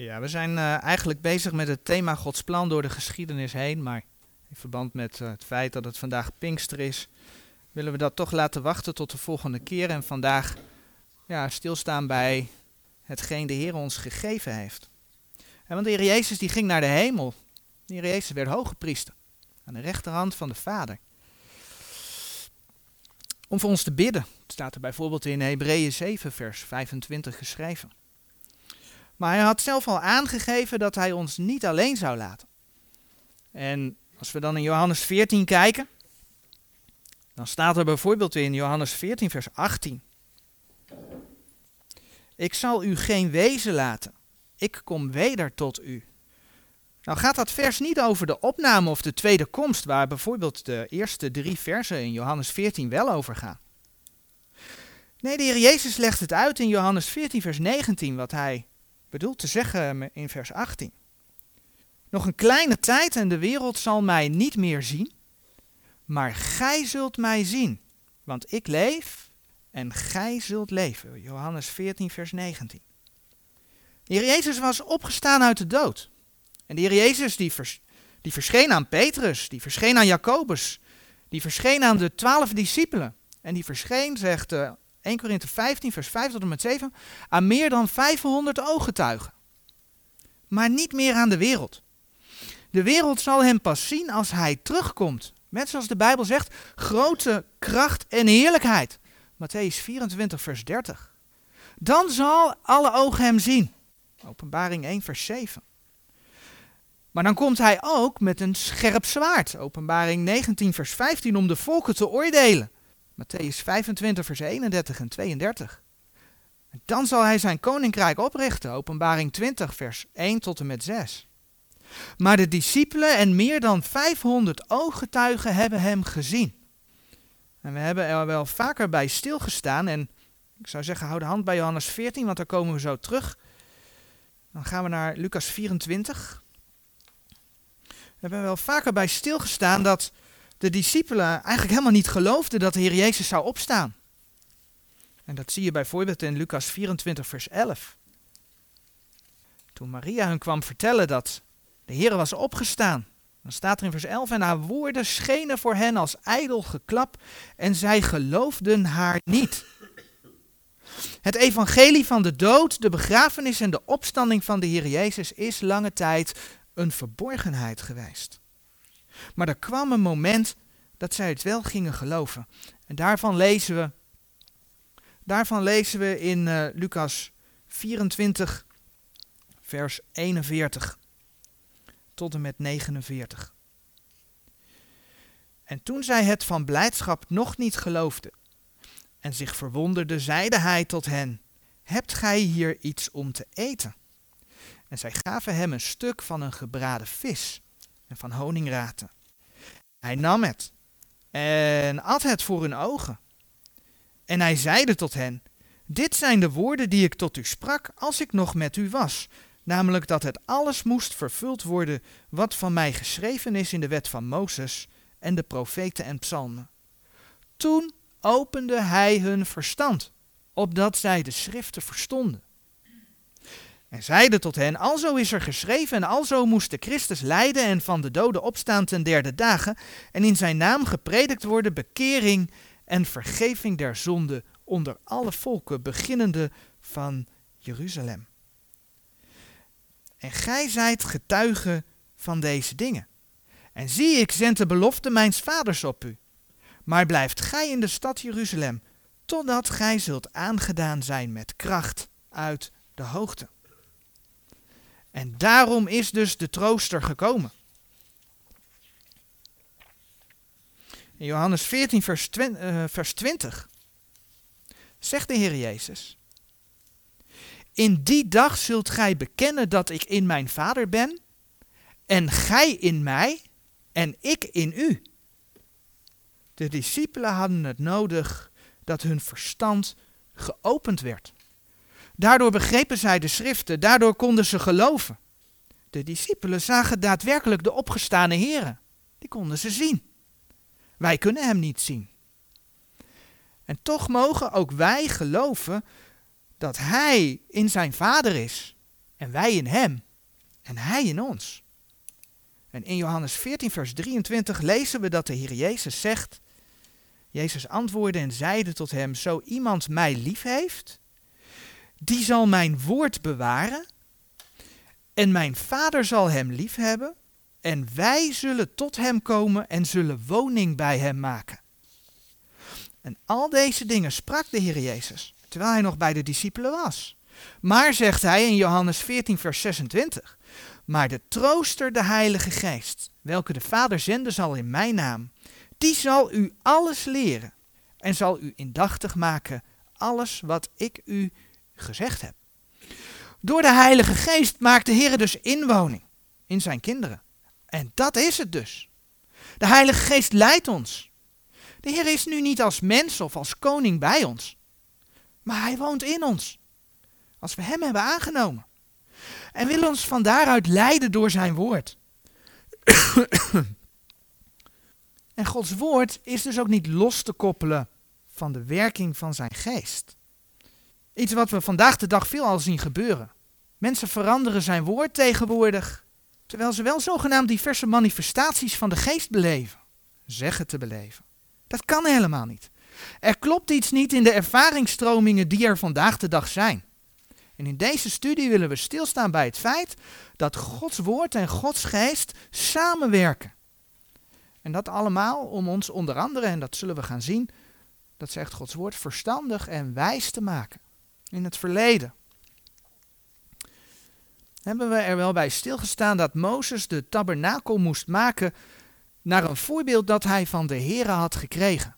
Ja, we zijn uh, eigenlijk bezig met het thema Gods plan door de geschiedenis heen, maar in verband met uh, het feit dat het vandaag Pinkster is, willen we dat toch laten wachten tot de volgende keer en vandaag ja, stilstaan bij hetgeen de Heer ons gegeven heeft. En want de Heer Jezus die ging naar de hemel. De Heer Jezus werd hoge priester aan de rechterhand van de Vader. Om voor ons te bidden. Staat er bijvoorbeeld in Hebreeën 7 vers 25 geschreven. Maar hij had zelf al aangegeven dat hij ons niet alleen zou laten. En als we dan in Johannes 14 kijken, dan staat er bijvoorbeeld in Johannes 14, vers 18. Ik zal u geen wezen laten. Ik kom weder tot u. Nou gaat dat vers niet over de opname of de tweede komst, waar bijvoorbeeld de eerste drie versen in Johannes 14 wel over gaan. Nee, de Heer Jezus legt het uit in Johannes 14, vers 19, wat hij bedoelt te zeggen in vers 18. Nog een kleine tijd en de wereld zal mij niet meer zien, maar gij zult mij zien, want ik leef en gij zult leven. Johannes 14, vers 19. De Heer Jezus was opgestaan uit de dood. En de Heer Jezus die, die verscheen aan Petrus, die verscheen aan Jacobus, die verscheen aan de twaalf discipelen. En die verscheen, zegt 1 Korinthe 15, vers 5 tot en met 7, aan meer dan 500 ooggetuigen. Maar niet meer aan de wereld. De wereld zal hem pas zien als hij terugkomt. Met zoals de Bijbel zegt, grote kracht en heerlijkheid. Matthäus 24, vers 30. Dan zal alle ogen hem zien. Openbaring 1, vers 7. Maar dan komt hij ook met een scherp zwaard. Openbaring 19, vers 15, om de volken te oordelen. Matthäus 25, vers 31 en 32. Dan zal hij zijn koninkrijk oprichten. Openbaring 20, vers 1 tot en met 6. Maar de discipelen en meer dan 500 ooggetuigen hebben hem gezien. En we hebben er wel vaker bij stilgestaan. En ik zou zeggen, hou de hand bij Johannes 14, want daar komen we zo terug. Dan gaan we naar Lucas 24. We hebben wel vaker bij stilgestaan dat de discipelen eigenlijk helemaal niet geloofden dat de Heer Jezus zou opstaan. En dat zie je bijvoorbeeld in Lucas 24, vers 11. Toen Maria hun kwam vertellen dat de Heer was opgestaan, dan staat er in vers 11, en haar woorden schenen voor hen als ijdel geklap en zij geloofden haar niet. Het evangelie van de dood, de begrafenis en de opstanding van de Heer Jezus is lange tijd een verborgenheid geweest. Maar er kwam een moment dat zij het wel gingen geloven. En daarvan lezen we, daarvan lezen we in uh, Lucas 24, vers 41 tot en met 49. En toen zij het van blijdschap nog niet geloofden en zich verwonderden, zeide hij tot hen: Hebt gij hier iets om te eten? En zij gaven hem een stuk van een gebraden vis en van honingraten. Hij nam het en at het voor hun ogen. En hij zeide tot hen: Dit zijn de woorden die ik tot u sprak als ik nog met u was, namelijk dat het alles moest vervuld worden wat van mij geschreven is in de wet van Mozes en de profeten en psalmen. Toen opende hij hun verstand, opdat zij de schriften verstonden. En zeide tot hen, alzo is er geschreven en alzo moest de Christus lijden en van de doden opstaan ten derde dagen en in zijn naam gepredikt worden bekering en vergeving der zonde onder alle volken, beginnende van Jeruzalem. En gij zijt getuige van deze dingen. En zie, ik zend de belofte mijns vaders op u. Maar blijft gij in de stad Jeruzalem, totdat gij zult aangedaan zijn met kracht uit de hoogte. En daarom is dus de trooster gekomen. In Johannes 14, vers 20, uh, vers 20 zegt de Heer Jezus: In die dag zult gij bekennen dat ik in mijn Vader ben, en gij in mij, en ik in u. De discipelen hadden het nodig dat hun verstand geopend werd. Daardoor begrepen zij de schriften, daardoor konden ze geloven. De discipelen zagen daadwerkelijk de opgestane Heren. Die konden ze zien. Wij kunnen hem niet zien. En toch mogen ook wij geloven dat hij in zijn vader is En wij in hem en hij in ons. En in Johannes 14, vers 23 lezen we dat de Heer Jezus zegt, Jezus antwoordde en zeide tot hem, zo iemand mij lief heeft, die zal mijn woord bewaren en mijn vader zal hem lief hebben en wij zullen tot hem komen en zullen woning bij hem maken. En al deze dingen sprak de Heer Jezus, terwijl hij nog bij de discipelen was. Maar, zegt hij in Johannes 14, vers 26, maar de trooster, de Heilige Geest, welke de Vader zenden zal in mijn naam, die zal u alles leren en zal u indachtig maken alles wat ik u gezegd heb. Door de Heilige Geest maakt de Heer dus inwoning in zijn kinderen. En dat is het dus. De Heilige Geest leidt ons. De Heer is nu niet als mens of als koning bij ons, maar Hij woont in ons. Als we Hem hebben aangenomen. En wil ons van daaruit leiden door Zijn woord. en Gods woord is dus ook niet los te koppelen van de werking van Zijn geest. Iets wat we vandaag de dag veel al zien gebeuren. Mensen veranderen Zijn woord tegenwoordig terwijl ze wel zogenaamd diverse manifestaties van de geest beleven, zeggen te beleven. Dat kan helemaal niet. Er klopt iets niet in de ervaringsstromingen die er vandaag de dag zijn. En in deze studie willen we stilstaan bij het feit dat Gods woord en Gods geest samenwerken. En dat allemaal om ons onder andere, en dat zullen we gaan zien, dat zegt Gods woord, verstandig en wijs te maken. In het verleden hebben we er wel bij stilgestaan dat Mozes de tabernakel moest maken naar een voorbeeld dat hij van de Here had gekregen.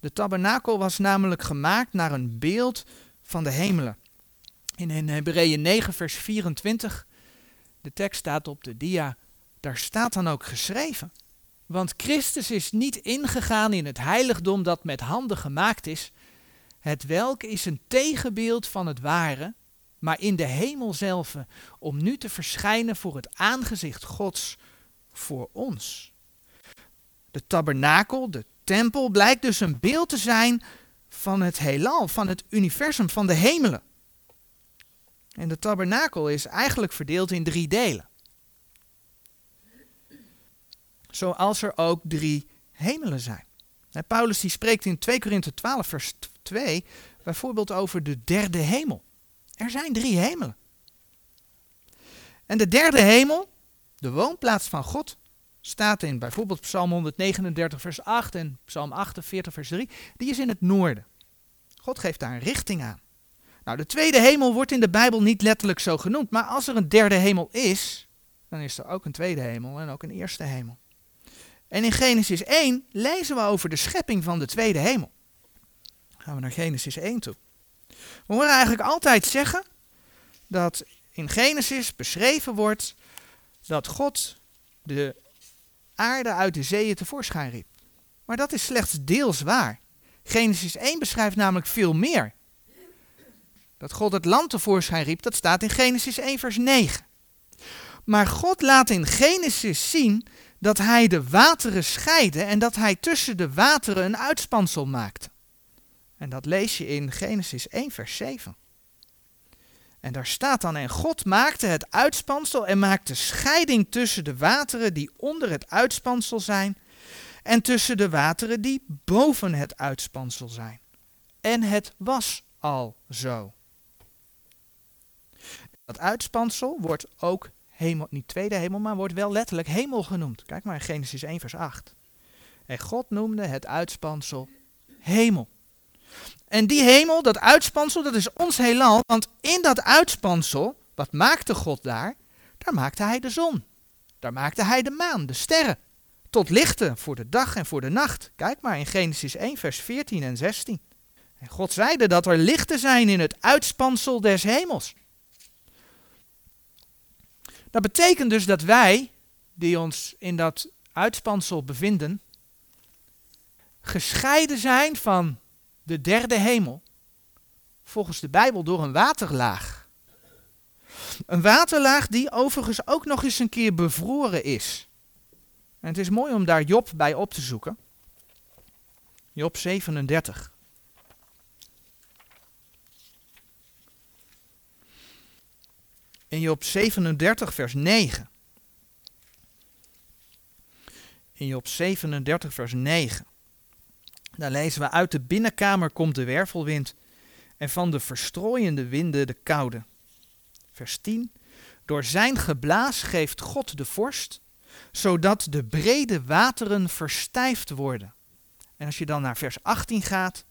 De tabernakel was namelijk gemaakt naar een beeld van de hemelen. In Hebreeën 9 vers 24, de tekst staat op de dia, daar staat dan ook geschreven. Want Christus is niet ingegaan in het heiligdom dat met handen gemaakt is, het welk is een tegenbeeld van het ware, maar in de hemel zelf, om nu te verschijnen voor het aangezicht Gods voor ons. De tabernakel, de tempel, blijkt dus een beeld te zijn van het heelal, van het universum, van de hemelen. En de tabernakel is eigenlijk verdeeld in drie delen. Zoals er ook drie hemelen zijn. Paulus die spreekt in 2 Korinthe 12 vers 2 bijvoorbeeld over de derde hemel. Er zijn drie hemelen. En de derde hemel, de woonplaats van God, staat in bijvoorbeeld Psalm 139 vers 8 en Psalm 48 vers 3. Die is in het noorden. God geeft daar een richting aan. Nou, de tweede hemel wordt in de Bijbel niet letterlijk zo genoemd, maar als er een derde hemel is, dan is er ook een tweede hemel en ook een eerste hemel. En in Genesis 1 lezen we over de schepping van de tweede hemel. Gaan we naar Genesis 1 toe. We horen eigenlijk altijd zeggen dat in Genesis beschreven wordt dat God de aarde uit de zeeën tevoorschijn riep. Maar dat is slechts deels waar. Genesis 1 beschrijft namelijk veel meer. Dat God het land tevoorschijn riep, dat staat in Genesis 1 vers 9. Maar God laat in Genesis zien dat hij de wateren scheidde en dat hij tussen de wateren een uitspansel maakte. En dat lees je in Genesis 1, vers 7. En daar staat dan, en God maakte het uitspansel en maakte scheiding tussen de wateren die onder het uitspansel zijn en tussen de wateren die boven het uitspansel zijn. En het was al zo. Dat uitspansel wordt ook hemel, niet tweede hemel, maar wordt wel letterlijk hemel genoemd. Kijk maar in Genesis 1, vers 8. En God noemde het uitspansel hemel. En die hemel, dat uitspansel, dat is ons heelal. Want in dat uitspansel, wat maakte God daar? Daar maakte hij de zon. Daar maakte hij de maan, de sterren. Tot lichten voor de dag en voor de nacht. Kijk maar in Genesis 1, vers 14 en 16. En God zeide dat er lichten zijn in het uitspansel des hemels. Dat betekent dus dat wij, die ons in dat uitspansel bevinden, gescheiden zijn van de derde hemel, volgens de Bijbel door een waterlaag. Een waterlaag die overigens ook nog eens een keer bevroren is. En het is mooi om daar Job bij op te zoeken. Job 37. In Job 37, vers 9. In Job 37, vers 9. Daar lezen we: Uit de binnenkamer komt de wervelwind en van de verstrooiende winden de koude. Vers 10. Door zijn geblaas geeft God de vorst, zodat de brede wateren verstijfd worden. En als je dan naar vers 18 gaat.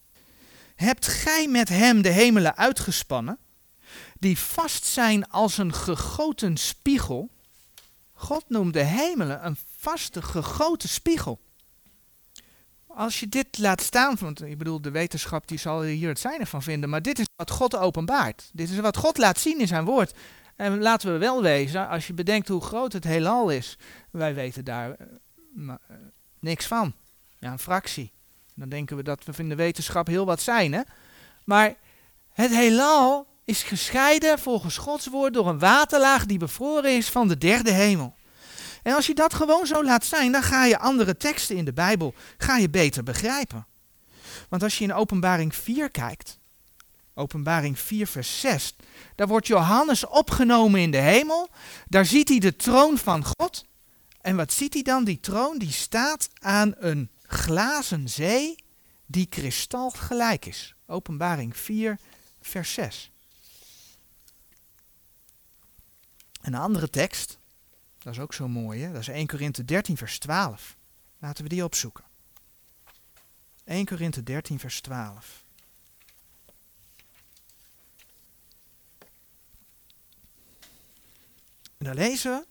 Hebt gij met hem de hemelen uitgespannen, die vast zijn als een gegoten spiegel? God noemt de hemelen een vaste gegoten spiegel. Als je dit laat staan, want ik bedoel, de wetenschap die zal hier het zijne van vinden, maar dit is wat God openbaart. Dit is wat God laat zien in zijn woord. En laten we wel wezen, als je bedenkt hoe groot het heelal is, wij weten daar eh, eh, niks van. Ja, een fractie. Dan denken we dat we in de wetenschap heel wat zijn, hè? Maar het heelal is gescheiden volgens Gods woord door een waterlaag die bevroren is van de derde hemel. En als je dat gewoon zo laat zijn, dan ga je andere teksten in de Bijbel ga je beter begrijpen. Want als je in Openbaring 4 kijkt, Openbaring 4 vers 6, daar wordt Johannes opgenomen in de hemel, daar ziet hij de troon van God. En wat ziet hij dan? Die troon die staat aan een glazen zee die kristal gelijk is. Openbaring 4 vers 6. Een andere tekst, dat is ook zo mooi, hè? dat is 1 Korinthe 13, vers 12. Laten we die opzoeken. 1 Korinthe 13, vers 12. En daar lezen we.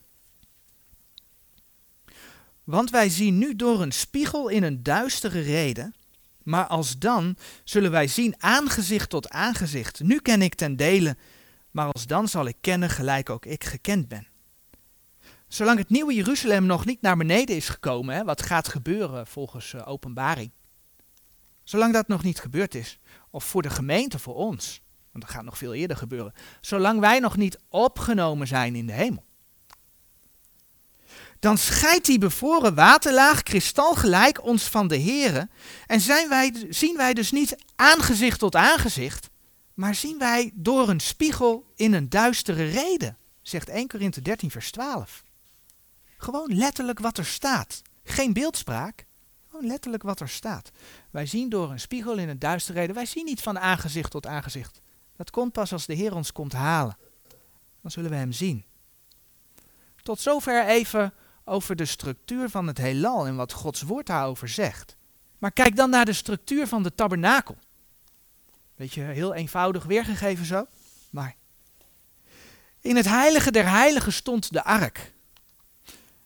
Want wij zien nu door een spiegel in een duistere reden, maar als dan zullen wij zien aangezicht tot aangezicht. Nu ken ik ten dele, maar als dan zal ik kennen gelijk ook ik gekend ben. Zolang het nieuwe Jeruzalem nog niet naar beneden is gekomen, hè, wat gaat gebeuren volgens uh, openbaring. Zolang dat nog niet gebeurd is, of voor de gemeente, voor ons, want dat gaat nog veel eerder gebeuren. Zolang wij nog niet opgenomen zijn in de hemel. Dan scheidt die bevoren waterlaag kristalgelijk ons van de Here. En zijn wij, zien wij dus niet aangezicht tot aangezicht, maar zien wij door een spiegel in een duistere reden, zegt 1 Korinthe 13 vers 12. Gewoon letterlijk wat er staat. Geen beeldspraak. Gewoon letterlijk wat er staat. Wij zien door een spiegel in een duistere reden. Wij zien niet van aangezicht tot aangezicht. Dat komt pas als de Heer ons komt halen. Dan zullen we Hem zien. Tot zover even over de structuur van het heelal en wat Gods woord daarover zegt. Maar kijk dan naar de structuur van de tabernakel. Beetje heel eenvoudig weergegeven zo. Maar in het heilige der heiligen stond de ark.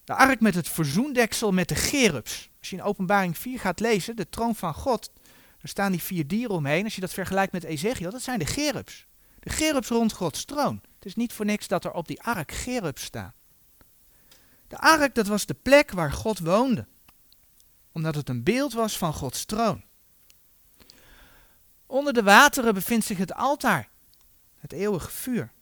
De ark met het verzoendeksel met de gerubs. Als je in openbaring 4 gaat lezen, de troon van God, er staan die vier dieren omheen. Als je dat vergelijkt met Ezekiel, dat zijn de gerubs. De gerubs rond Gods troon. Het is niet voor niks dat er op die ark gerubs staan. De ark, dat was de plek waar God woonde. Omdat het een beeld was van Gods troon. Onder de wateren bevindt zich het altaar. Het eeuwige vuur.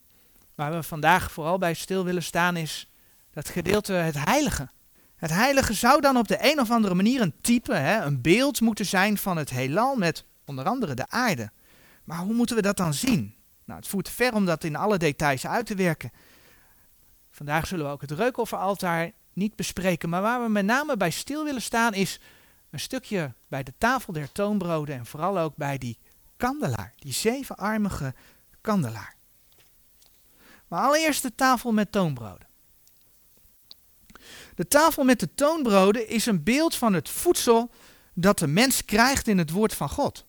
Waar we vandaag vooral bij stil willen staan is dat gedeelte het heilige. Het heilige zou dan op de een of andere manier een type, hè, een beeld moeten zijn van het heelal met onder andere de aarde. Maar hoe moeten we dat dan zien? Nou, het voert ver om dat in alle details uit te werken. Vandaag zullen we ook het reukofferaltaar niet bespreken, maar waar we met name bij stil willen staan is een stukje bij de tafel der toonbroden en vooral ook bij die kandelaar, die zevenarmige kandelaar. Maar allereerst de tafel met toonbroden. De tafel met de toonbroden is een beeld van het voedsel dat de mens krijgt in het woord van God.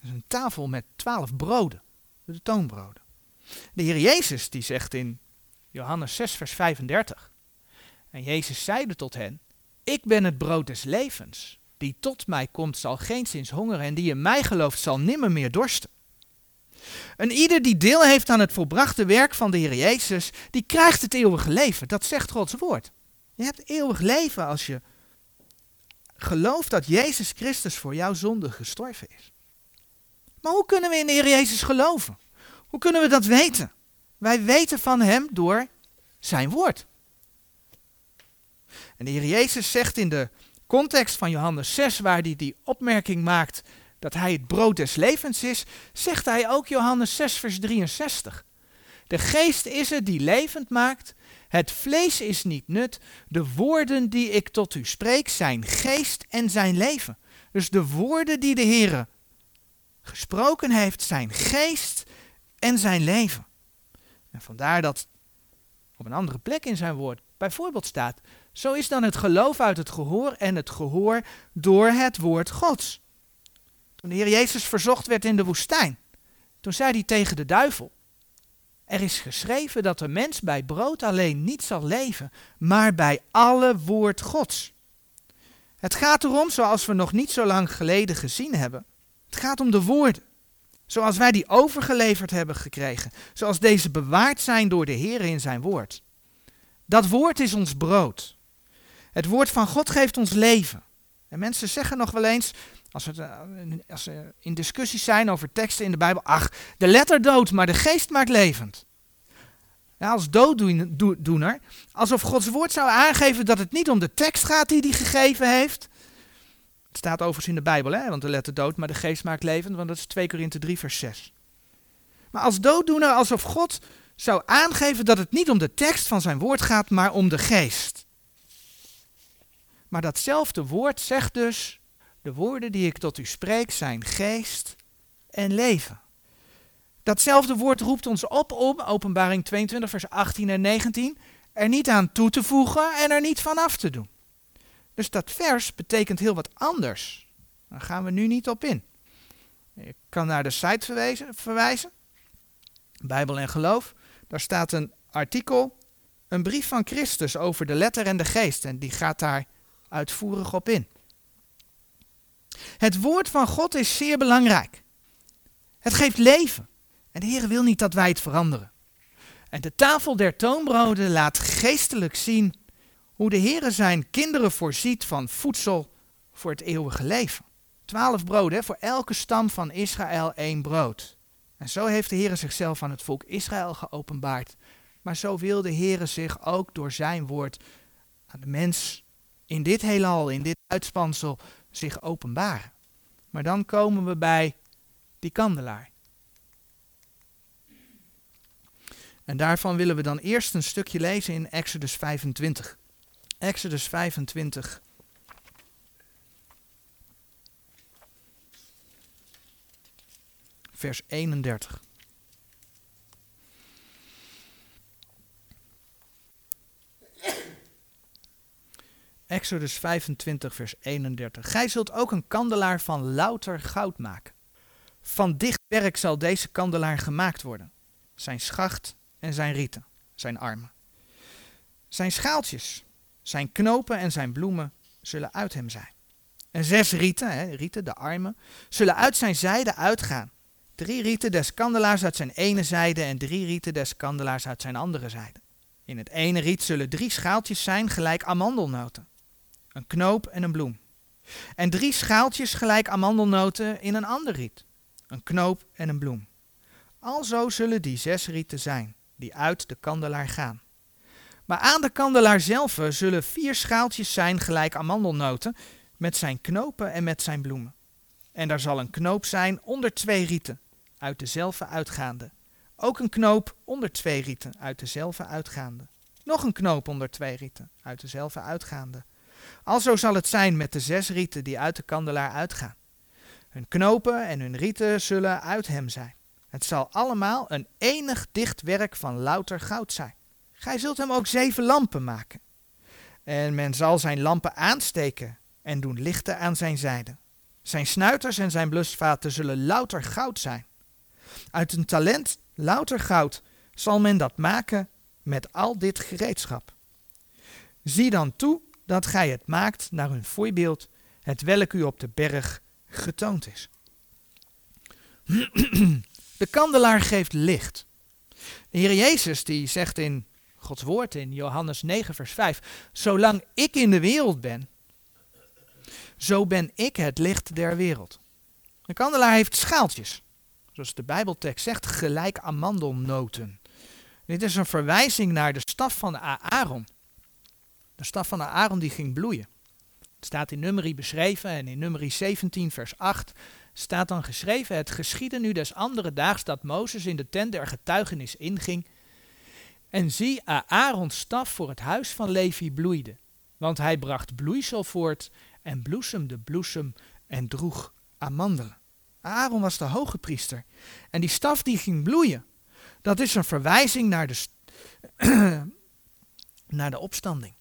Is een tafel met twaalf broden, de toonbroden. De Heer Jezus die zegt in Johannes 6, vers 35. En Jezus zeide tot hen, ik ben het brood des levens. Die tot mij komt zal geen zins hongeren en die in mij gelooft zal nimmer meer dorsten. En ieder die deel heeft aan het volbrachte werk van de Heer Jezus, die krijgt het eeuwige leven. Dat zegt Gods woord. Je hebt eeuwig leven als je gelooft dat Jezus Christus voor jouw zonde gestorven is. Maar hoe kunnen we in de Heer Jezus geloven? Hoe kunnen we dat weten? Wij weten van Hem door Zijn woord. En de Heer Jezus zegt in de context van Johannes 6, waar hij die opmerking maakt dat Hij het brood des levens is, zegt Hij ook Johannes 6, vers 63. De geest is het die levend maakt. Het vlees is niet nut. De woorden die ik tot u spreek zijn geest en zijn leven. Dus de woorden die de Heer gesproken heeft zijn geest en zijn leven. En vandaar dat op een andere plek in zijn woord bijvoorbeeld staat: Zo is dan het geloof uit het gehoor en het gehoor door het woord Gods. Toen de Heer Jezus verzocht werd in de woestijn, toen zei hij tegen de duivel: Er is geschreven dat de mens bij brood alleen niet zal leven, maar bij alle woord Gods. Het gaat erom, zoals we nog niet zo lang geleden gezien hebben, het gaat om de woorden. Zoals wij die overgeleverd hebben gekregen. Zoals deze bewaard zijn door de Heer in zijn woord. Dat woord is ons brood. Het woord van God geeft ons leven. En mensen zeggen nog wel eens, als, het, eh, als ze in discussies zijn over teksten in de Bijbel, ach, de letter dood, maar de geest maakt levend. Ja, als dooddoener, alsof Gods woord zou aangeven dat het niet om de tekst gaat die hij gegeven heeft, het staat overigens in de Bijbel, hè? want de letter dood, maar de geest maakt levend, want dat is 2 Korinthe 3, vers 6. Maar als dooddoener, alsof God zou aangeven dat het niet om de tekst van zijn woord gaat, maar om de geest. Maar datzelfde woord zegt dus, de woorden die ik tot u spreek zijn geest en leven. Datzelfde woord roept ons op om, openbaring 22, vers 18 en 19, er niet aan toe te voegen en er niet van af te doen. Dus dat vers betekent heel wat anders. Daar gaan we nu niet op in. Ik kan naar de site verwijzen, verwijzen. Bijbel en geloof. Daar staat een artikel, een brief van Christus over de letter en de geest. En die gaat daar uitvoerig op in. Het woord van God is zeer belangrijk. Het geeft leven. En de Heer wil niet dat wij het veranderen. En de tafel der toonbroden laat geestelijk zien hoe de Heere zijn kinderen voorziet van voedsel voor het eeuwige leven. Twaalf broden, voor elke stam van Israël één brood. En zo heeft de Heere zichzelf aan het volk Israël geopenbaard. Maar zo wil de Heere zich ook door zijn woord aan de mens in dit heelal, in dit uitspansel, zich openbaren. Maar dan komen we bij die kandelaar. En daarvan willen we dan eerst een stukje lezen in Exodus 25. Exodus 25. Vers 31. Exodus 25, vers 31. Gij zult ook een kandelaar van louter goud maken. Van dicht werk zal deze kandelaar gemaakt worden. Zijn schacht en zijn rieten, zijn armen. Zijn schaaltjes zijn knopen en zijn bloemen zullen uit hem zijn. En zes rieten, hè, rieten, de armen, zullen uit zijn zijde uitgaan. Drie rieten des kandelaars uit zijn ene zijde en drie rieten des kandelaars uit zijn andere zijde. In het ene riet zullen drie schaaltjes zijn gelijk amandelnoten. Een knoop en een bloem. En drie schaaltjes gelijk amandelnoten in een ander riet. Een knoop en een bloem. Alzo zullen die zes rieten zijn, die uit de kandelaar gaan. Maar aan de kandelaar zelf zullen vier schaaltjes zijn gelijk amandelnoten, met zijn knopen en met zijn bloemen. En daar zal een knoop zijn onder twee rieten, uit dezelfde uitgaande. Ook een knoop onder twee rieten, uit dezelfde uitgaande. Nog een knoop onder twee rieten, uit dezelfde uitgaande. Alzo zal het zijn met de zes rieten die uit de kandelaar uitgaan. Hun knopen en hun rieten zullen uit hem zijn. Het zal allemaal een enig dicht werk van louter goud zijn. Gij zult hem ook zeven lampen maken. En men zal zijn lampen aansteken en doen lichten aan zijn zijde. Zijn snuiters en zijn blusvaten zullen louter goud zijn. Uit een talent louter goud zal men dat maken met al dit gereedschap. Zie dan toe dat gij het maakt naar een voorbeeld, het welk u op de berg getoond is. De kandelaar geeft licht. De Heer Jezus die zegt in Gods woord in Johannes 9, vers 5. Zolang ik in de wereld ben, zo ben ik het licht der wereld. Een kandelaar heeft schaaltjes. Zoals de Bijbeltekst zegt, gelijk amandelnoten. Dit is een verwijzing naar de staf van Aaron. De staf van Aaron die ging bloeien. Het staat in nummerie beschreven en in nummerie 17 vers 8 staat dan geschreven: Het geschiedde nu des andere daags dat Mozes in de tent der getuigenis inging En zie, Aarons staf voor het huis van Levi bloeide, want hij bracht bloeisel voort en bloesemde bloesem en droeg amandelen. Aaron was de hoge priester en die staf die ging bloeien. Dat is een verwijzing naar de, naar de opstanding.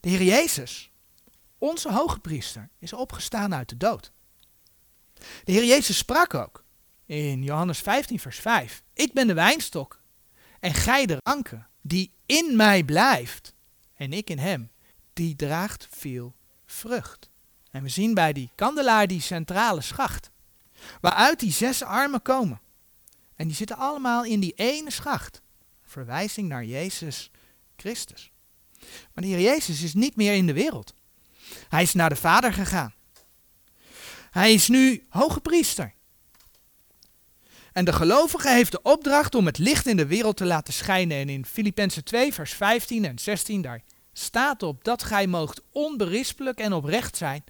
De Heer Jezus, onze hoge priester, is opgestaan uit de dood. De Heer Jezus sprak ook in Johannes 15, vers 5. Ik ben de wijnstok en gij de ranken, die in mij blijft en ik in hem, die draagt veel vrucht. En we zien bij die kandelaar die centrale schacht, waaruit die zes armen komen. En die zitten allemaal in die ene schacht. Verwijzing naar Jezus Christus. Maar de Heer Jezus is niet meer in de wereld. Hij is naar de Vader gegaan. Hij is nu hoge priester. En de gelovige heeft de opdracht om het licht in de wereld te laten schijnen. En in Filippenzen 2, vers 15 en 16, daar staat op dat gij moogt onberispelijk en oprecht zijn,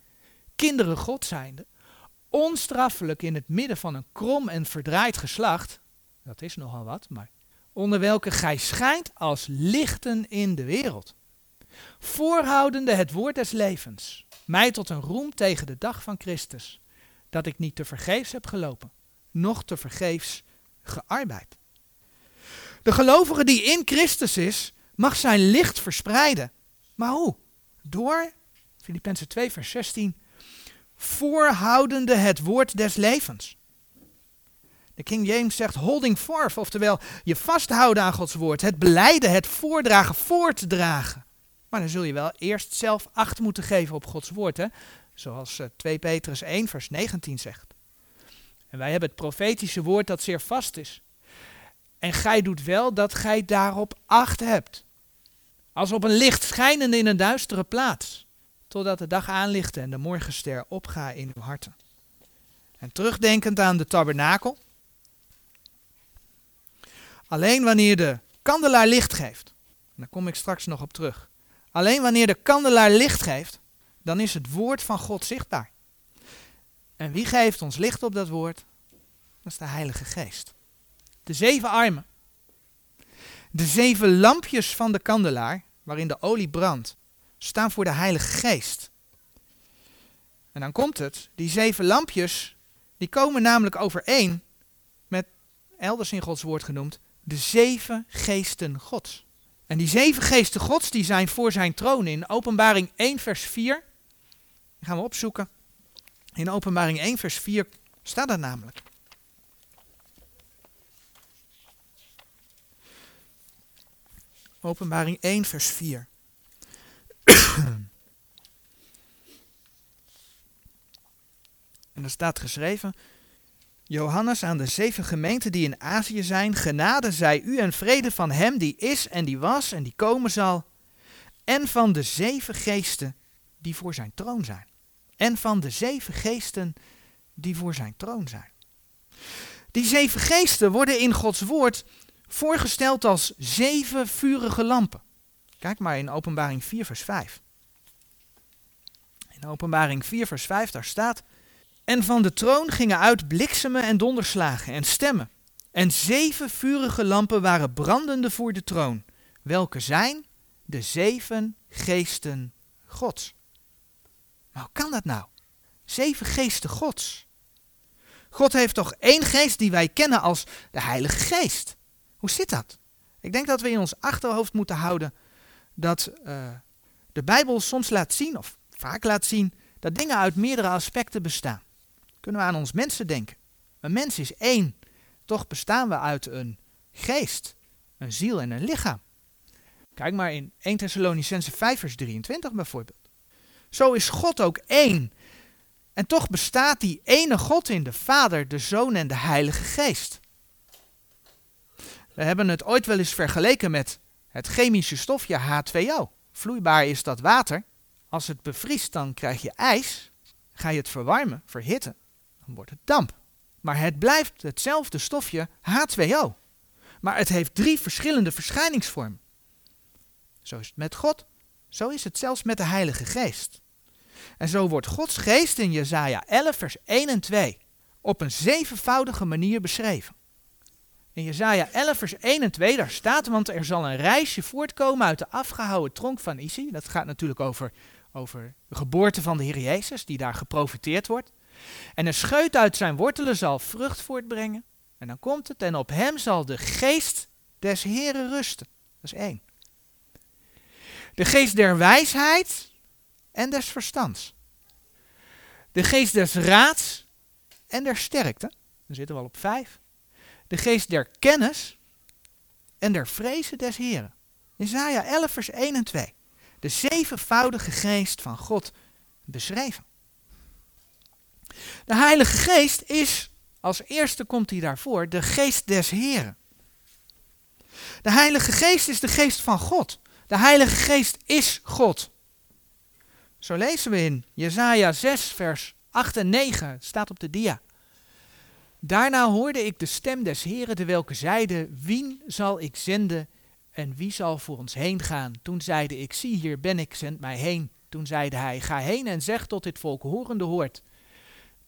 kinderen God zijnde, onstraffelijk in het midden van een krom en verdraaid geslacht, dat is nogal wat, maar onder welke gij schijnt als lichten in de wereld, voorhoudende het woord des levens, mij tot een roem tegen de dag van Christus, dat ik niet te vergeefs heb gelopen, noch te vergeefs gearbeid. De gelovige die in Christus is, mag zijn licht verspreiden. Maar hoe? Door, Filippenzen 2 vers 16, voorhoudende het woord des levens. De King James zegt holding forth, oftewel je vasthouden aan Gods woord, het beleiden, het voordragen, voortdragen. Maar dan zul je wel eerst zelf acht moeten geven op Gods woord, hè? zoals 2 eh, Petrus 1 vers 19 zegt. En wij hebben het profetische woord dat zeer vast is. En gij doet wel dat gij daarop acht hebt. Als op een licht schijnende in een duistere plaats totdat de dag aanlicht en de morgenster opgaat in uw harten. En terugdenkend aan de tabernakel. Alleen wanneer de kandelaar licht geeft, en daar kom ik straks nog op terug. Alleen wanneer de kandelaar licht geeft, dan is het woord van God zichtbaar. En wie geeft ons licht op dat woord? Dat is de Heilige Geest. De zeven armen. De zeven lampjes van de kandelaar, waarin de olie brandt, staan voor de Heilige Geest. En dan komt het, die zeven lampjes, die komen namelijk overeen met, elders in Gods woord genoemd, de zeven geesten Gods. En die zeven geesten Gods, die zijn voor zijn troon in openbaring 1 vers 4. Die gaan we opzoeken. In openbaring 1 vers 4 staat dat namelijk. Openbaring 1 vers 4. en er staat geschreven, Johannes aan de zeven gemeenten die in Azië zijn, genade zij u en vrede van hem die is en die was en die komen zal, en van de zeven geesten die voor zijn troon zijn. En van de zeven geesten die voor zijn troon zijn. Die zeven geesten worden in Gods woord voorgesteld als zeven vurige lampen. Kijk maar in Openbaring 4, vers 5. In Openbaring 4, vers 5, daar staat: En van de troon gingen uit bliksemen en donderslagen en stemmen. En zeven vurige lampen waren brandende voor de troon, welke zijn de zeven geesten Gods. Maar hoe kan dat nou? Zeven geesten Gods. God heeft toch één geest die wij kennen als de Heilige Geest. Hoe zit dat? Ik denk dat we in ons achterhoofd moeten houden dat uh, de Bijbel soms laat zien, of vaak laat zien, dat dingen uit meerdere aspecten bestaan. Kunnen we aan ons mensen denken. Een mens is één, toch bestaan we uit een geest, een ziel en een lichaam. Kijk maar in 1 Thessalonicense 5 vers 23 bijvoorbeeld. Zo is God ook één. En toch bestaat die ene God in de Vader, de Zoon en de Heilige Geest. We hebben het ooit wel eens vergeleken met het chemische stofje H2O. Vloeibaar is dat water. Als het bevriest, dan krijg je ijs. Ga je het verwarmen, verhitten, wordt het damp. Maar het blijft hetzelfde stofje H2O. Maar het heeft drie verschillende verschijningsvormen. Zo is het met God, zo is het zelfs met de Heilige Geest. En zo wordt Gods geest in Jesaja 11 vers 1 en 2 op een zevenvoudige manier beschreven. In Jesaja 11 vers 1 en 2 daar staat, want er zal een reisje voortkomen uit de afgehouwen tronk van Isi. Dat gaat natuurlijk over, over de geboorte van de Heer Jezus, die daar geprofiteerd wordt. En een scheut uit zijn wortelen zal vrucht voortbrengen. En dan komt het, en op hem zal de geest des Heren rusten. Dat is één. De geest der wijsheid en des verstands. De geest des raads en der sterkte. Dan zitten we al op vijf. De geest der kennis en der vrezen des Heren. Isaiah 11 vers 1 en 2. De zevenvoudige geest van God beschreven. De Heilige Geest is, als eerste komt hij daarvoor, de geest des Heren. De Heilige Geest is de geest van God. De Heilige Geest is God. Zo lezen we in Jesaja 6, vers 8 en 9, staat op de dia. Daarna hoorde ik de stem des Heren, de welke zeide, Wien zal ik zenden en wie zal voor ons heen gaan? Toen zeide ik, zie hier ben ik, zend mij heen. Toen zeide hij, ga heen en zeg tot dit volk, horende hoort,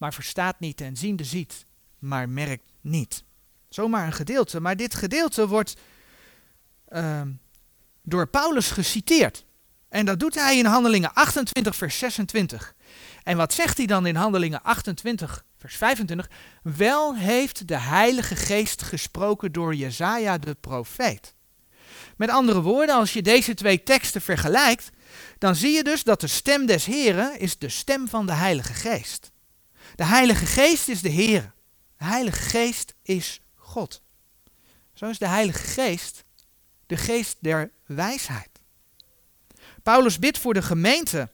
maar verstaat niet en ziende ziet, maar merkt niet. Zomaar een gedeelte, maar dit gedeelte wordt uh, door Paulus geciteerd. En dat doet hij in Handelingen 28, vers 26. En wat zegt hij dan in Handelingen 28, vers 25? Wel heeft de Heilige Geest gesproken door Jezaja de profeet. Met andere woorden, als je deze twee teksten vergelijkt, dan zie je dus dat de stem des Heren is de stem van de Heilige Geest. De Heilige Geest is de Heer. De Heilige Geest is God. Zo is de Heilige Geest de geest der wijsheid. Paulus bidt voor de gemeente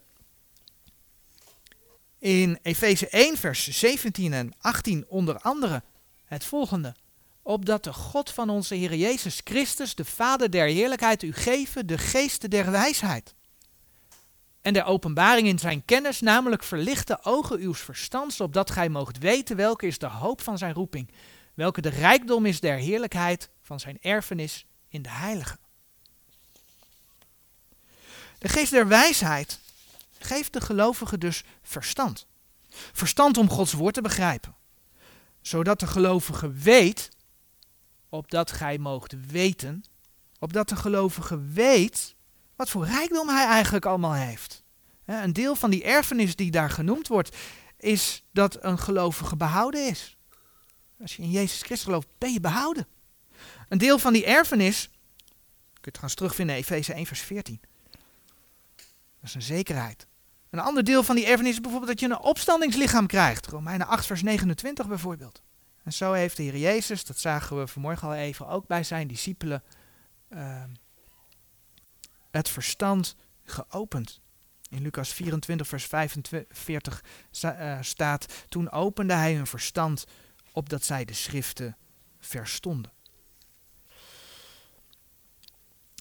in Efeze 1, vers 17 en 18 onder andere het volgende. Opdat de God van onze Heer Jezus Christus, de Vader der heerlijkheid, u geven de geesten der wijsheid. En der openbaring in zijn kennis, namelijk verlichte ogen uws verstands, opdat gij moogt weten welke is de hoop van zijn roeping, welke de rijkdom is der heerlijkheid van zijn erfenis in de heilige. De geest der wijsheid geeft de gelovige dus verstand. Verstand om Gods woord te begrijpen. Zodat de gelovige weet, opdat gij moogt weten, opdat de gelovige weet wat voor rijkdom hij eigenlijk allemaal heeft. Een deel van die erfenis die daar genoemd wordt, is dat een gelovige behouden is. Als je in Jezus Christus gelooft, ben je behouden. Een deel van die erfenis, kun je het trouwens terugvinden in Efeze 1 vers 14. Dat is een zekerheid. Een ander deel van die erfenis is bijvoorbeeld dat je een opstandingslichaam krijgt. Romeinen 8 vers 29 bijvoorbeeld. En zo heeft de Heer Jezus, dat zagen we vanmorgen al even, ook bij zijn discipelen, uh, het verstand geopend. In Lucas 24 vers 45 uh, staat, toen opende hij hun verstand opdat zij de schriften verstonden.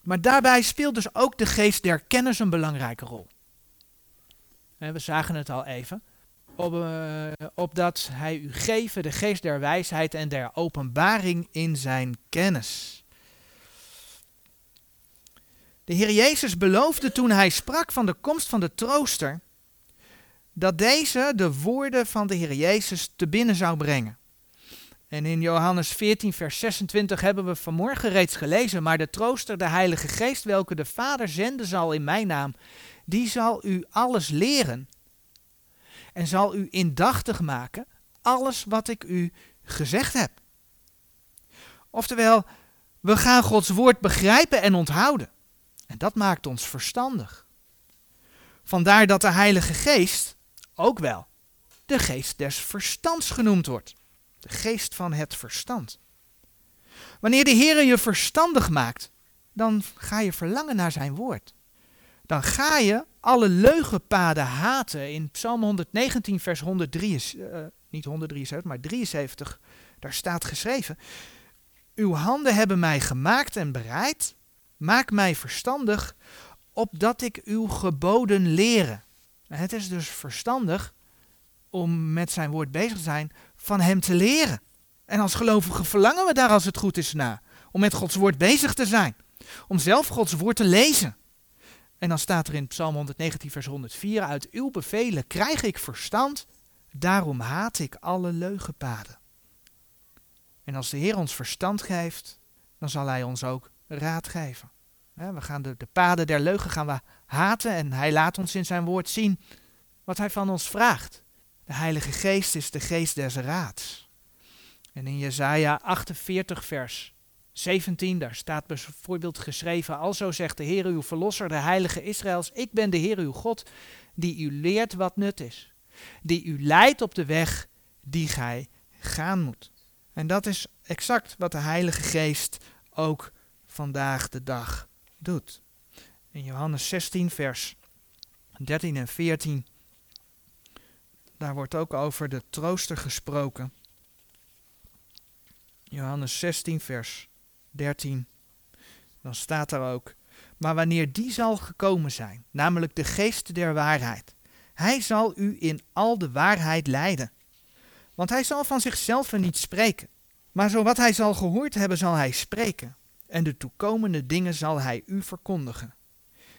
Maar daarbij speelt dus ook de geest der kennis een belangrijke rol. we zagen het al even. Op, uh, opdat hij u geven de geest der wijsheid en der openbaring in zijn kennis. De Heer Jezus beloofde toen hij sprak van de komst van de trooster, dat deze de woorden van de Heer Jezus te binnen zou brengen. En in Johannes 14, vers 26 hebben we vanmorgen reeds gelezen, maar de trooster, de Heilige Geest, welke de Vader zenden zal in mijn naam, die zal u alles leren en zal u indachtig maken alles wat ik u gezegd heb. Oftewel, we gaan Gods woord begrijpen en onthouden. En dat maakt ons verstandig. Vandaar dat de Heilige Geest ook wel de geest des verstands genoemd wordt. De geest van het verstand. Wanneer de Heer je verstandig maakt, dan ga je verlangen naar zijn woord. Dan ga je alle leugenpaden haten. In Psalm 119, vers 103, uh, niet 173, maar 73, daar staat geschreven: Uw handen hebben mij gemaakt en bereid. Maak mij verstandig, opdat ik uw geboden leren. Het is dus verstandig om met zijn woord bezig te zijn, van hem te leren. En als gelovigen verlangen we daar als het goed is na. Om met Gods woord bezig te zijn. Om zelf Gods woord te lezen. En dan staat er in Psalm 119, vers 104: Uit uw bevelen krijg ik verstand, daarom haat ik alle leugenpaden. En als de Heer ons verstand geeft, dan zal Hij ons ook raad geven. We gaan de, de paden der leugen gaan we haten en Hij laat ons in zijn woord zien wat Hij van ons vraagt. De Heilige Geest is de geest des raads. En in Jesaja 48 vers 17, daar staat bijvoorbeeld geschreven, alzo zegt de Heer uw Verlosser, de Heilige Israëls, ik ben de Heer uw God, die u leert wat nut is, die u leidt op de weg die gij gaan moet. En dat is exact wat de Heilige Geest ook vandaag de dag doet. In Johannes 16, vers 13 en 14, daar wordt ook over de trooster gesproken. Johannes 16, vers 13. Dan staat er ook, maar wanneer die zal gekomen zijn, namelijk de geest der waarheid, hij zal u in al de waarheid leiden. Want hij zal van zichzelf niet spreken, maar zo wat hij zal gehoord hebben, zal hij spreken. En de toekomende dingen zal hij u verkondigen.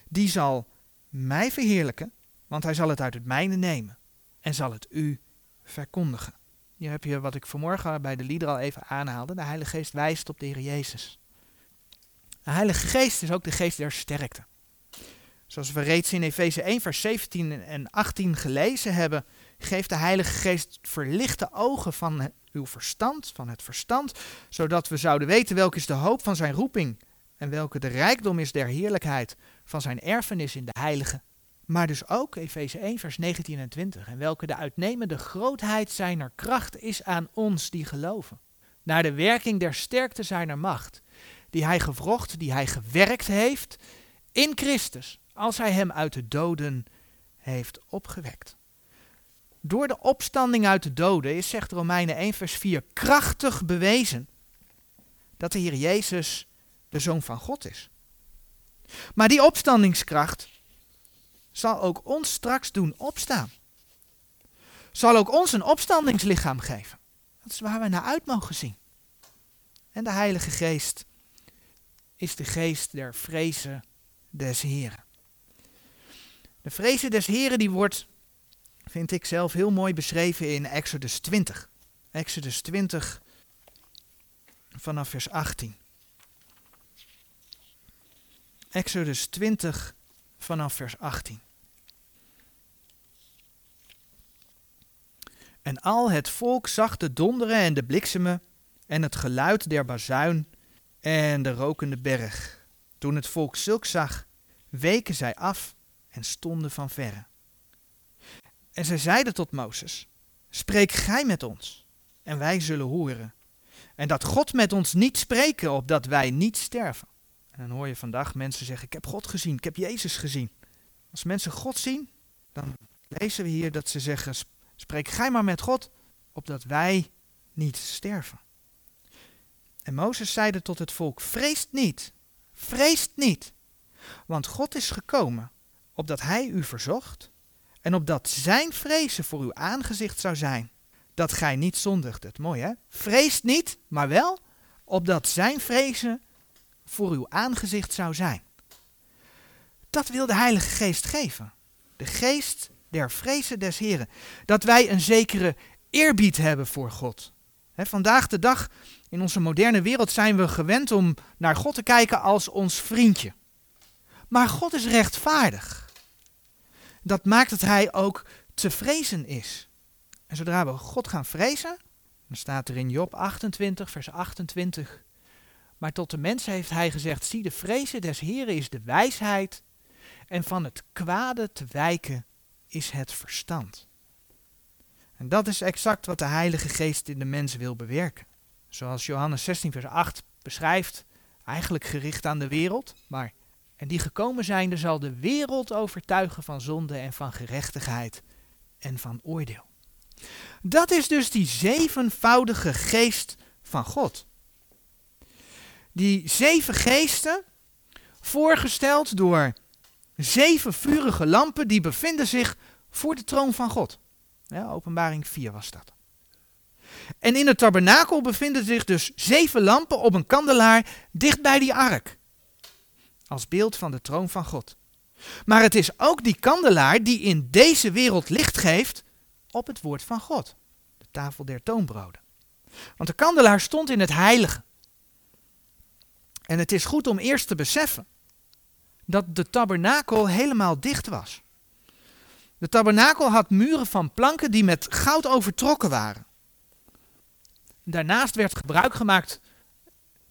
Die zal mij verheerlijken, want hij zal het uit het mijne nemen en zal het u verkondigen. Hier heb je wat ik vanmorgen bij de lieder al even aanhaalde. De Heilige Geest wijst op de Heer Jezus. De Heilige Geest is ook de geest der sterkte. Zoals we reeds in Efeze 1, vers 17 en 18 gelezen hebben, geeft de Heilige Geest verlichte ogen van uw verstand, van het verstand, zodat we zouden weten welke is de hoop van zijn roeping en welke de rijkdom is der heerlijkheid van zijn erfenis in de heilige. Maar dus ook Efeze 1, vers 19 en 20, en welke de uitnemende grootheid zijner kracht is aan ons die geloven, naar de werking der sterkte zijner macht, die hij gewrocht, die hij gewerkt heeft in Christus, als hij hem uit de doden heeft opgewekt. Door de opstanding uit de doden is, zegt Romeinen 1, vers 4, krachtig bewezen dat de Heer Jezus de Zoon van God is. Maar die opstandingskracht zal ook ons straks doen opstaan. Zal ook ons een opstandingslichaam geven. Dat is waar we naar uit mogen zien. En de Heilige Geest is de geest der vrezen des Heren. De vrezen des Heren die wordt, vind ik zelf heel mooi beschreven in Exodus 20. Exodus 20 vanaf vers 18. Exodus 20 vanaf vers 18. En al het volk zag de donderen en de bliksemen en het geluid der bazuin en de rokende berg. Toen het volk zulk zag, weken zij af en stonden van verre. En zij zeiden tot Mozes, spreek gij met ons, en wij zullen horen. En dat God met ons niet spreken, opdat wij niet sterven. En dan hoor je vandaag mensen zeggen, ik heb God gezien, ik heb Jezus gezien. Als mensen God zien, dan lezen we hier dat ze zeggen, spreek gij maar met God, opdat wij niet sterven. En Mozes zeide tot het volk, vreest niet, vreest niet, want God is gekomen, opdat hij u verzocht, en opdat zijn vrezen voor uw aangezicht zou zijn, dat gij niet zondigdet. Mooi hè? Vreest niet, maar wel, opdat zijn vrezen voor uw aangezicht zou zijn. Dat wil de Heilige Geest geven. De geest der vrezen des Heren. Dat wij een zekere eerbied hebben voor God. vandaag de dag in onze moderne wereld zijn we gewend om naar God te kijken als ons vriendje. Maar God is rechtvaardig. Dat maakt dat Hij ook te vrezen is. En zodra we God gaan vrezen, dan staat er in Job 28, vers 28. Maar tot de mensen heeft Hij gezegd: Zie, de vrezen des Heren is de wijsheid, en van het kwade te wijken is het verstand. En dat is exact wat de Heilige Geest in de mens wil bewerken. Zoals Johannes 16, vers 8 beschrijft, eigenlijk gericht aan de wereld, maar en die gekomen zijnde zal de wereld overtuigen van zonde en van gerechtigheid en van oordeel. Dat is dus die zevenvoudige geest van God. Die zeven geesten, voorgesteld door zeven vurige lampen, die bevinden zich voor de troon van God. Ja, openbaring 4 was dat. En in het tabernakel bevinden zich dus zeven lampen op een kandelaar dicht bij die ark. Als beeld van de troon van God. Maar het is ook die kandelaar die in deze wereld licht geeft op het woord van God. De tafel der toonbroden. Want de kandelaar stond in het heilige. En het is goed om eerst te beseffen dat de tabernakel helemaal dicht was. De tabernakel had muren van planken die met goud overtrokken waren. Daarnaast werd gebruik gemaakt,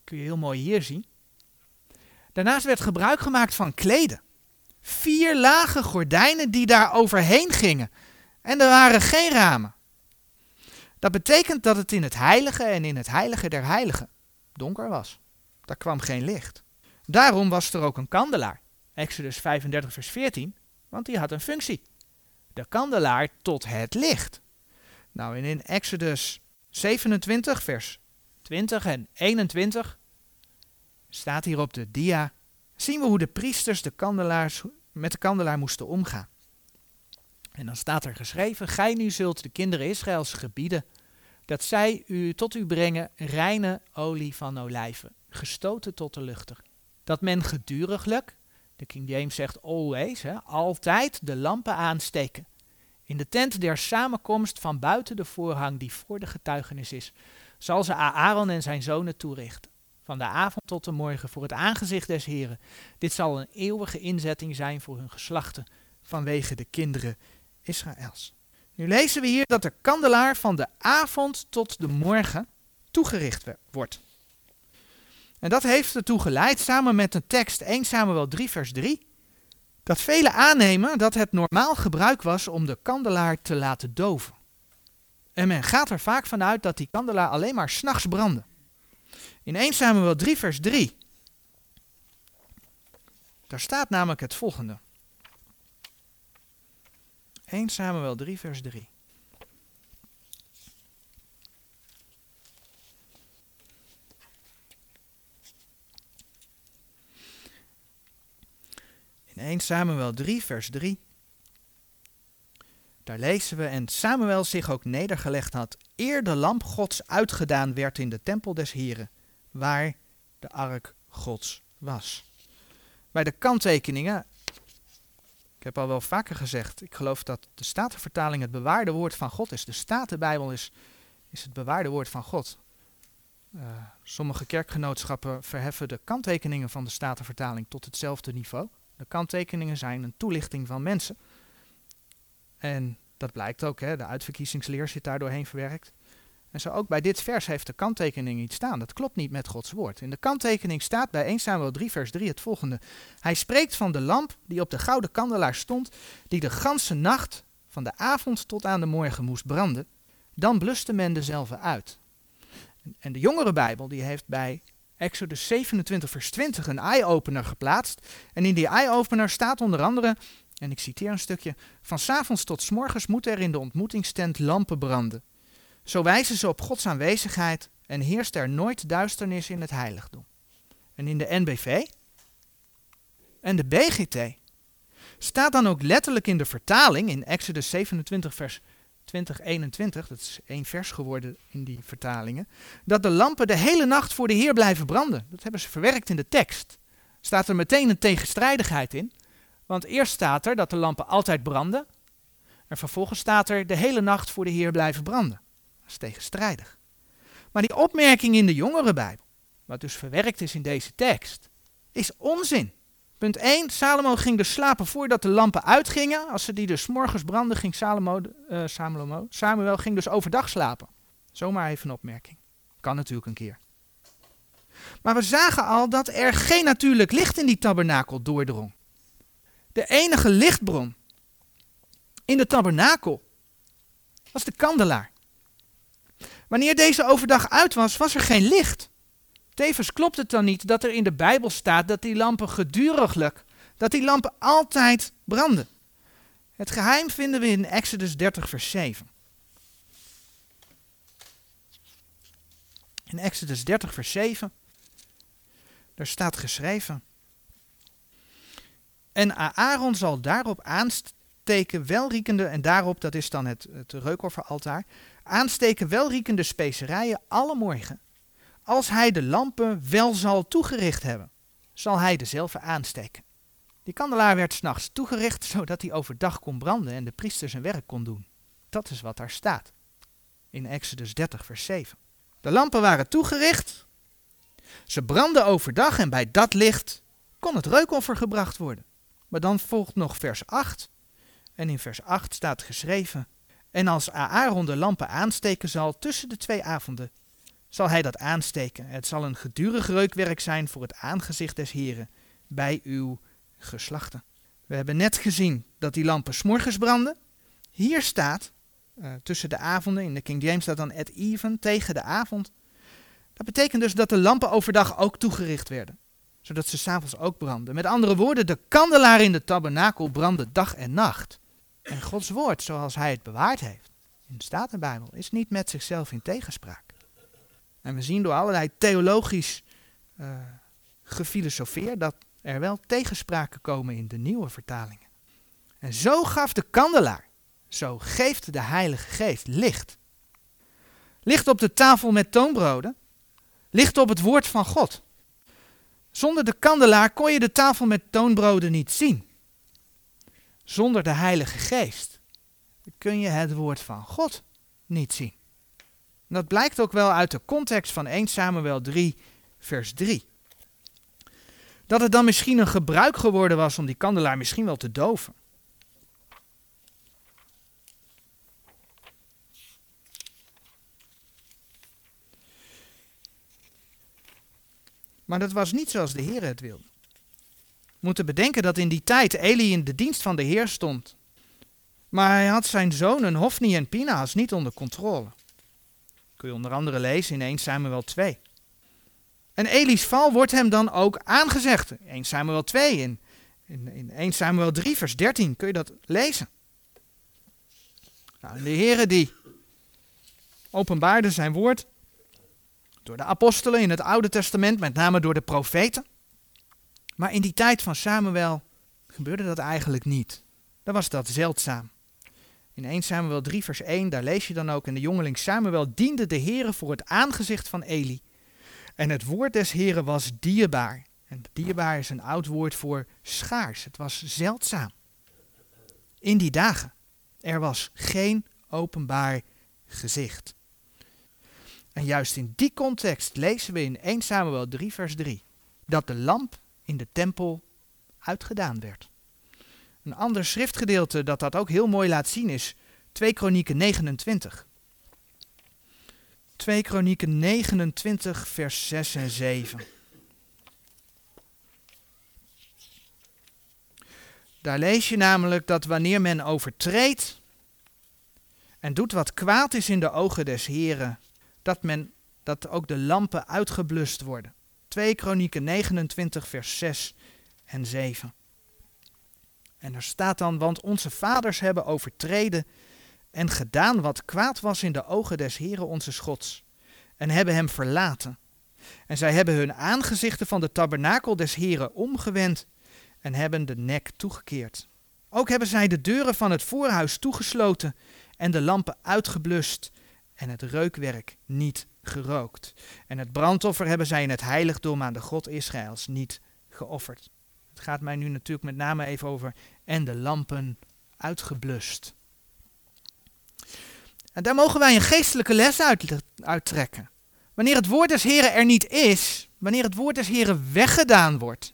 kun je heel mooi hier zien. Daarnaast werd gebruik gemaakt van kleden. Vier lage gordijnen die daar overheen gingen. En er waren geen ramen. Dat betekent dat het in het heilige en in het heilige der heiligen donker was. Daar kwam geen licht. Daarom was er ook een kandelaar. Exodus 35, vers 14, want die had een functie. De kandelaar tot het licht. Nou, en in Exodus 27, vers 20 en 21 staat hier op de dia, zien we hoe de priesters de kandelaars, met de kandelaar moesten omgaan. En dan staat er geschreven, gij nu zult de kinderen Israëls gebieden, dat zij u tot u brengen reine olie van olijven, gestoten tot de luchter. Dat men geduriglijk, de King James zegt always, hè, altijd de lampen aansteken. In de tent der samenkomst van buiten de voorhang die voor de getuigenis is, zal ze Aaron en zijn zonen toerichten. Van de avond tot de morgen voor het aangezicht des Heren. Dit zal een eeuwige inzetting zijn voor hun geslachten vanwege de kinderen Israëls. Nu lezen we hier dat de kandelaar van de avond tot de morgen toegericht wordt. En dat heeft ertoe geleid, samen met de tekst 1 Samuel 3 vers 3, dat velen aannemen dat het normaal gebruik was om de kandelaar te laten doven. En men gaat er vaak vanuit dat die kandelaar alleen maar s'nachts brandde. In 1 Samuel 3 vers 3, daar staat namelijk het volgende. 1 Samuel 3 vers 3. In 1 Samuel 3, vers 3. Daar lezen we, en Samuel zich ook nedergelegd had, eer de lamp Gods uitgedaan werd in de tempel des Heren, waar de ark Gods was. Bij de kanttekeningen, ik heb al wel vaker gezegd, ik geloof dat de Statenvertaling het bewaarde woord van God is. De Statenbijbel is, is het bewaarde woord van God. Uh, sommige kerkgenootschappen verheffen de kanttekeningen van de Statenvertaling tot hetzelfde niveau. De kanttekeningen zijn een toelichting van mensen. En dat blijkt ook, hè, de uitverkiezingsleer zit daar doorheen verwerkt. En zo ook bij dit vers heeft de kanttekening niet staan. Dat klopt niet met Gods woord. In de kanttekening staat bij 1 Samuel 3 vers 3 het volgende. Hij spreekt van de lamp die op de gouden kandelaar stond, die de ganse nacht, van de avond tot aan de morgen moest branden. Dan bluste men dezelfde uit. En de jongere Bijbel die heeft bij Exodus 27, vers 20 een eye-opener geplaatst. En in die eye-opener staat onder andere, en ik citeer een stukje: Van s'avonds tot s morgens moeten er in de ontmoetingstent lampen branden. Zo wijzen ze op Gods aanwezigheid en heerst er nooit duisternis in het heiligdom. En in de NBV en de BGT staat dan ook letterlijk in de vertaling in Exodus 27, vers 2021, dat is één vers geworden in die vertalingen, dat de lampen de hele nacht voor de Heer blijven branden. Dat hebben ze verwerkt in de tekst. Staat er meteen een tegenstrijdigheid in, want eerst staat er dat de lampen altijd branden, en vervolgens staat er de hele nacht voor de Heer blijven branden. Dat is tegenstrijdig. Maar die opmerking in de jongere Bijbel, wat dus verwerkt is in deze tekst, is onzin. Punt 1. Salomo ging dus slapen voordat de lampen uitgingen. Als ze die dus morgens brandden, ging Salomo, uh, Salomo, Samuel ging dus overdag slapen. Zomaar even een opmerking. Kan natuurlijk een keer. Maar we zagen al dat er geen natuurlijk licht in die tabernakel doordrong. De enige lichtbron in de tabernakel was de kandelaar. Wanneer deze overdag uit was, was er geen licht. Tevens klopt het dan niet dat er in de Bijbel staat dat die lampen geduriglijk, dat die lampen altijd branden. Het geheim vinden we in Exodus 30, vers 7. In Exodus 30, vers 7, daar staat geschreven. En Aaron zal daarop aansteken welriekende, en daarop, dat is dan het, het aansteken welriekende specerijen alle morgen als hij de lampen wel zal toegericht hebben, zal hij dezelfde aansteken. Die kandelaar werd s'nachts toegericht, zodat hij overdag kon branden en de priester zijn werk kon doen. Dat is wat daar staat. In Exodus 30, vers 7. De lampen waren toegericht. Ze brandden overdag en bij dat licht kon het reukoffer gebracht worden. Maar dan volgt nog vers 8. En in vers 8 staat geschreven: En als Aaron de lampen aansteken zal tussen de twee avonden, zal hij dat aansteken. Het zal een gedurig reukwerk zijn voor het aangezicht des Heren bij uw geslachten. We hebben net gezien dat die lampen s'morgens branden. Hier staat, uh, tussen de avonden, in de King James staat dan at even, tegen de avond. Dat betekent dus dat de lampen overdag ook toegericht werden, zodat ze s'avonds ook branden. Met andere woorden, de kandelaar in de tabernakel brandde dag en nacht. En Gods woord, zoals hij het bewaard heeft, in de Statenbijbel, is niet met zichzelf in tegenspraak. En we zien door allerlei theologisch uh, gefilosofeer dat er wel tegenspraken komen in de nieuwe vertalingen. En zo gaf de kandelaar, zo geeft de Heilige Geest licht. Licht op de tafel met toonbroden, licht op het woord van God. Zonder de kandelaar kon je de tafel met toonbroden niet zien. Zonder de Heilige Geest kun je het woord van God niet zien. dat blijkt ook wel uit de context van 1 Samuel 3, vers 3. Dat het dan misschien een gebruik geworden was om die kandelaar misschien wel te doven. Maar dat was niet zoals de Heer het wilde. Moeten bedenken dat in die tijd Eli in de dienst van de Heer stond. Maar hij had zijn zonen Hofni en Pinaas niet onder controle. Kun je onder andere lezen in 1 Samuel 2. En Eli's val wordt hem dan ook aangezegd. 1 Samuel 2 in, in, in 1 Samuel 3 vers 13 kun je dat lezen. Nou, de Heere die openbaarde zijn woord door de apostelen in het Oude Testament, met name door de profeten. Maar in die tijd van Samuel gebeurde dat eigenlijk niet. Dan was dat zeldzaam. In 1 Samuel 3 vers 1, daar lees je dan ook, en de jongeling Samuel diende de Heere voor het aangezicht van Eli. En het woord des Heren was dierbaar. En dierbaar is een oud woord voor schaars. Het was zeldzaam. In die dagen. Er was geen openbaar gezicht. En juist in die context lezen we in 1 Samuel 3, vers 3 dat de lamp in de tempel uitgedaan werd. Een ander schriftgedeelte dat dat ook heel mooi laat zien is 2 Kronieken 29. 2 Kronieken 29, vers 6 en 7. Daar lees je namelijk dat wanneer men overtreedt en doet wat kwaad is in de ogen des Heren, dat, men, dat ook de lampen uitgeblust worden. 2 Kronieken 29, vers 6 en 7. En er staat dan, want onze vaders hebben overtreden en gedaan wat kwaad was in de ogen des Heren onze Gods, en hebben hem verlaten. En zij hebben hun aangezichten van de tabernakel des Heren omgewend en hebben de nek toegekeerd. Ook hebben zij de deuren van het voorhuis toegesloten en de lampen uitgeblust en het reukwerk niet gerookt. En het brandoffer hebben zij in het heiligdom aan de God Israëls niet geofferd. Het gaat mij nu natuurlijk met name even over en de lampen uitgeblust. En daar mogen wij een geestelijke les uit, uittrekken. Wanneer het woord des Heren er niet is, wanneer het woord des Heren weggedaan wordt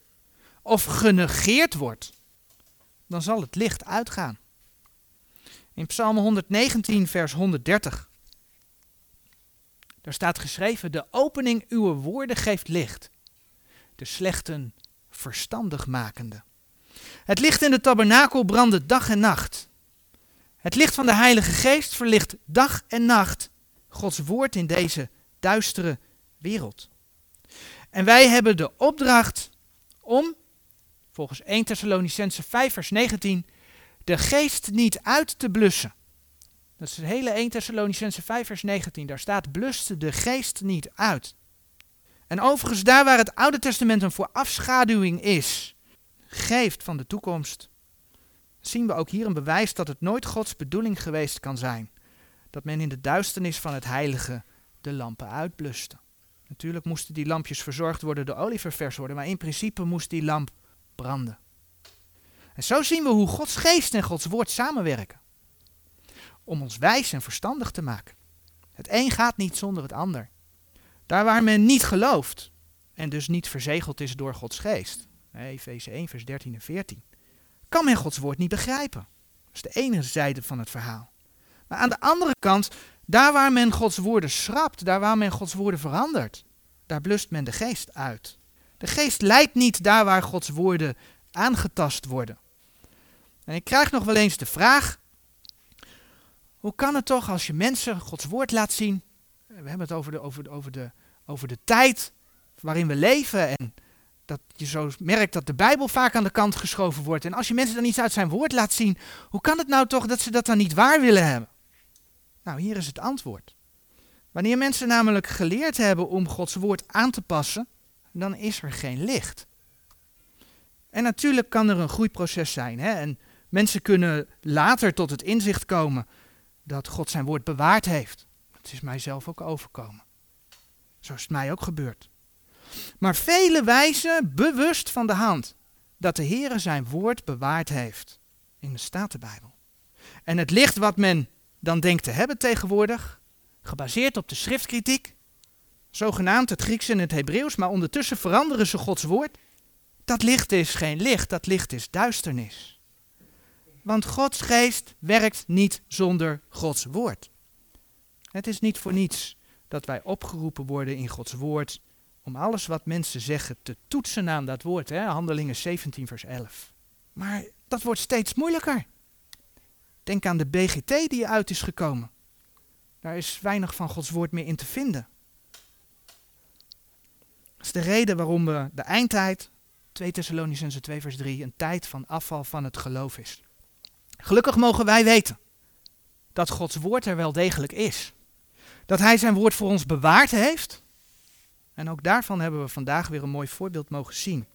of genegeerd wordt, dan zal het licht uitgaan. In Psalm 119, vers 130. Daar staat geschreven: De opening uw woorden geeft licht, de slechten verstandig makende. Het licht in de tabernakel brandde dag en nacht. Het licht van de Heilige Geest verlicht dag en nacht Gods woord in deze duistere wereld. En wij hebben de opdracht om, volgens 1 Thessalonicense 5 vers 19, de geest niet uit te blussen. Dat is hele 1 Thessalonicense 5 vers 19. Daar staat, bluste de geest niet uit. En overigens, daar waar het Oude Testament een voorafschaduwing is, geeft van de toekomst, zien we ook hier een bewijs dat het nooit Gods bedoeling geweest kan zijn. Dat men in de duisternis van het heilige de lampen uitbluste. Natuurlijk moesten die lampjes verzorgd worden, de olie ververs worden, maar in principe moest die lamp branden. En zo zien we hoe Gods geest en Gods woord samenwerken. Om ons wijs en verstandig te maken. Het een gaat niet zonder het ander. Daar waar men niet gelooft en dus niet verzegeld is door Gods geest. Efeze 1, vers 13 en 14. Kan men Gods woord niet begrijpen. Dat is de ene zijde van het verhaal. Maar aan de andere kant, daar waar men Gods woorden schrapt, daar waar men Gods woorden verandert, daar blust men de geest uit. De geest leidt niet daar waar Gods woorden aangetast worden. En ik krijg nog wel eens de vraag: hoe kan het toch als je mensen Gods woord laat zien? We hebben het over de, over de, over de, over de tijd waarin we leven en dat je zo merkt dat de Bijbel vaak aan de kant geschoven wordt. En als je mensen dan iets uit zijn woord laat zien, hoe kan het nou toch dat ze dat dan niet waar willen hebben? Nou, hier is het antwoord. Wanneer mensen namelijk geleerd hebben om Gods woord aan te passen, dan is er geen licht. En natuurlijk kan er een groeiproces zijn. Hè? En mensen kunnen later tot het inzicht komen dat God zijn woord bewaard heeft. Dat is mij zelf ook overkomen. Zo is het mij ook gebeurd. Maar vele wijzen bewust van de hand dat de Heere zijn woord bewaard heeft. In de Statenbijbel. En het licht wat men dan denkt te hebben tegenwoordig, gebaseerd op de schriftkritiek, zogenaamd het Grieks en het Hebreeuws, maar ondertussen veranderen ze Gods woord. Dat licht is geen licht, dat licht is duisternis. Want Gods geest werkt niet zonder Gods woord. Het is niet voor niets dat wij opgeroepen worden in Gods woord om alles wat mensen zeggen te toetsen aan dat woord. Hè? Handelingen 17, vers 11. Maar dat wordt steeds moeilijker. Denk aan de BGT die uit is gekomen. Daar is weinig van Gods woord meer in te vinden. Dat is de reden waarom we de eindtijd, 2 Thessalonicense 2 vers 3, een tijd van afval van het geloof is. Gelukkig mogen wij weten dat Gods woord er wel degelijk is. Dat Hij zijn woord voor ons bewaard heeft. En ook daarvan hebben we vandaag weer een mooi voorbeeld mogen zien.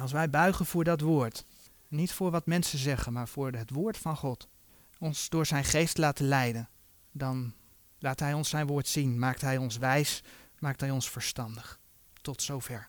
Als wij buigen voor dat woord, niet voor wat mensen zeggen, maar voor het woord van God, ons door zijn geest laten leiden, dan laat Hij ons zijn woord zien, maakt Hij ons wijs, maakt Hij ons verstandig. Tot zover.